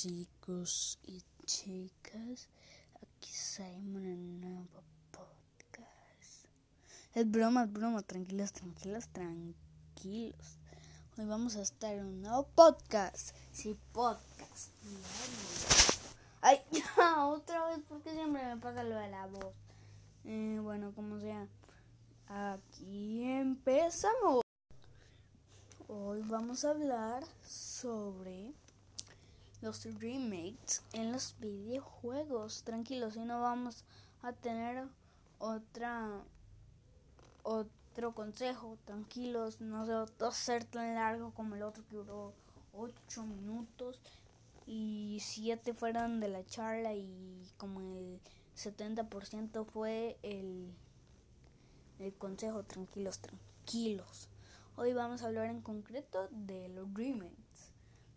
chicos y chicas, aquí Simon en un nuevo podcast. Es broma, es broma, tranquilos, tranquilos, tranquilos. Hoy vamos a estar en un nuevo podcast. Sí, podcast. Ay, ya, otra vez, porque siempre me pasa lo de la voz. Eh, bueno, como sea, aquí empezamos. Hoy vamos a hablar sobre los remakes en los videojuegos. Tranquilos, y no vamos a tener otra otro consejo. Tranquilos, no se va a ser tan largo como el otro que duró 8 minutos y 7 fueron de la charla y como el 70% fue el, el consejo. Tranquilos, tranquilos. Hoy vamos a hablar en concreto de los remakes.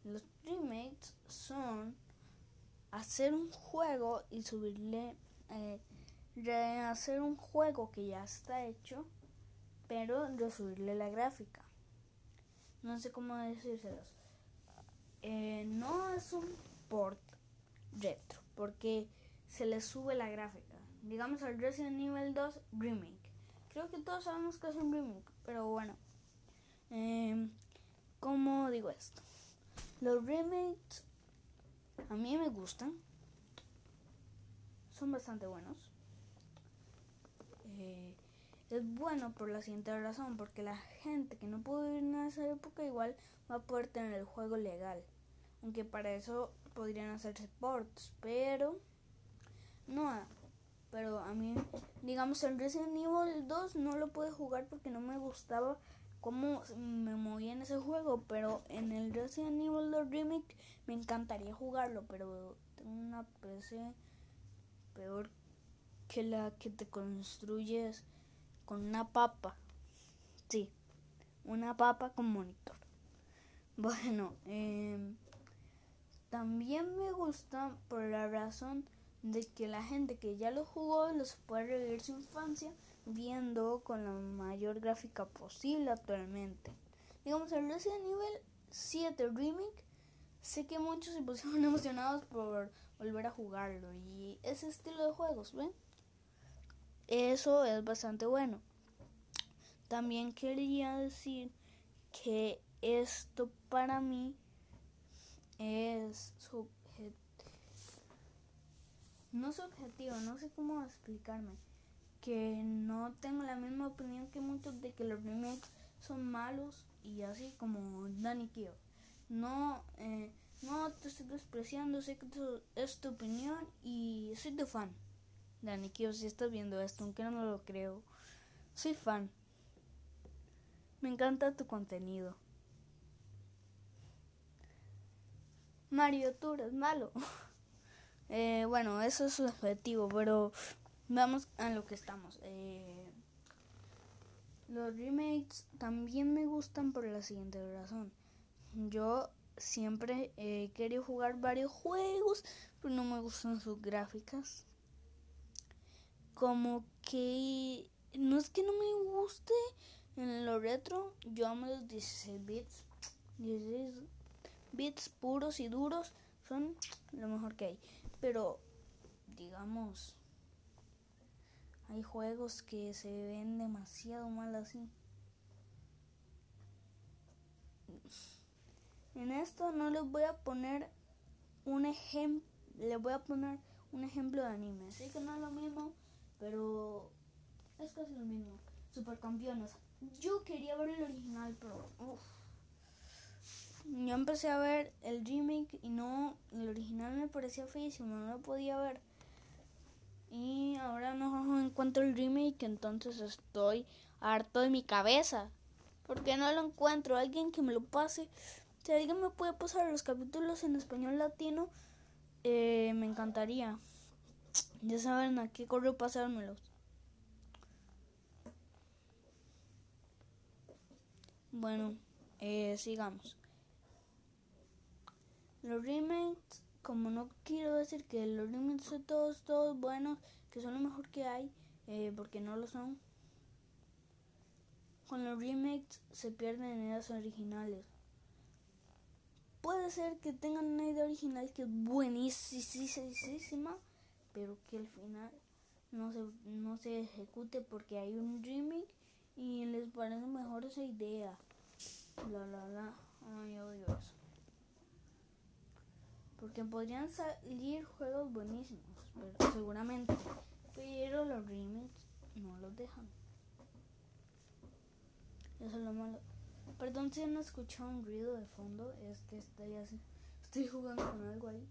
Los remakes son hacer un juego y subirle, eh, hacer un juego que ya está hecho, pero subirle la gráfica. No sé cómo decírselos. Eh, no es un port retro, porque se le sube la gráfica. Digamos al Resident Evil 2 Remake. Creo que todos sabemos que es un remake, pero bueno. Eh, ¿Cómo digo esto? Los remakes a mí me gustan. Son bastante buenos. Eh, es bueno por la siguiente razón, porque la gente que no pudo vivir en esa época igual va a poder tener el juego legal. Aunque para eso podrían hacerse ports, pero no. Pero a mí, digamos, en Resident Evil 2 no lo pude jugar porque no me gustaba cómo me movía en ese juego, pero en el Resident Evil 2 Remake me encantaría jugarlo, pero tengo una PC peor que la que te construyes con una papa. Sí, una papa con monitor. Bueno, eh, también me gusta por la razón de que la gente que ya lo jugó los puede revivir su infancia viendo con la mayor gráfica posible actualmente. Digamos, el Resident Evil 7 Remake, sé que muchos se pusieron emocionados por volver a jugarlo y ese estilo de juegos, ¿ven? Eso es bastante bueno. También quería decir que esto para mí es subjetivo. No subjetivo, no sé cómo explicarme que no tengo la misma opinión que muchos de que los remakes son malos y así como Danny Kio. No, eh, no te estoy despreciando, sé que es tu opinión y soy tu fan. Danny Kio, si estás viendo esto, aunque no lo creo, soy fan. Me encanta tu contenido. Mario, tú eres malo. eh, bueno, eso es su objetivo, pero Vamos a lo que estamos. Eh, los remakes también me gustan por la siguiente razón. Yo siempre he querido jugar varios juegos, pero no me gustan sus gráficas. Como que no es que no me guste en lo retro, yo amo los 16 bits. 16 bits puros y duros son lo mejor que hay. Pero digamos hay juegos que se ven demasiado mal así. En esto no les voy a poner un ejemplo, les voy a poner un ejemplo de anime. Sé que no es lo mismo, pero es casi lo mismo. Supercampeones. Yo quería ver el original, pero uf. Yo empecé a ver el remake y no, el original me parecía feísimo, no lo podía ver. Y ahora no encuentro el remake, entonces estoy harto de mi cabeza. Porque no lo encuentro. Alguien que me lo pase. Si alguien me puede pasar los capítulos en español latino, eh, me encantaría. Ya saben a qué correo pasármelos. Bueno, eh, sigamos. Los remakes como no quiero decir que los remakes son todos, todos buenos, que son lo mejor que hay, eh, porque no lo son. Con los remakes se pierden ideas originales. Puede ser que tengan una idea original que es buenísima, pero que al final no se, no se ejecute porque hay un remake y les parece mejor esa idea. La, la, la. Ay, odio eso. Porque podrían salir juegos buenísimos, pero, seguramente. Pero los remakes no los dejan. Eso es lo malo. Perdón si no escuchado un ruido de fondo, es que estoy así. Estoy jugando con algo ahí.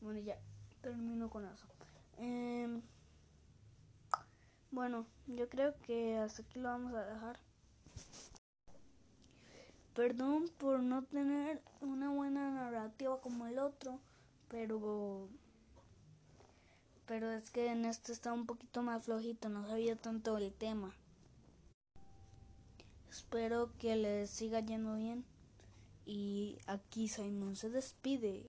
Bueno, ya termino con eso. Em, bueno, yo creo que hasta aquí lo vamos a dejar. Perdón por no tener una buena narrativa como el otro, pero pero es que en este está un poquito más flojito, no sabía tanto el tema. Espero que les siga yendo bien y aquí Simon se despide.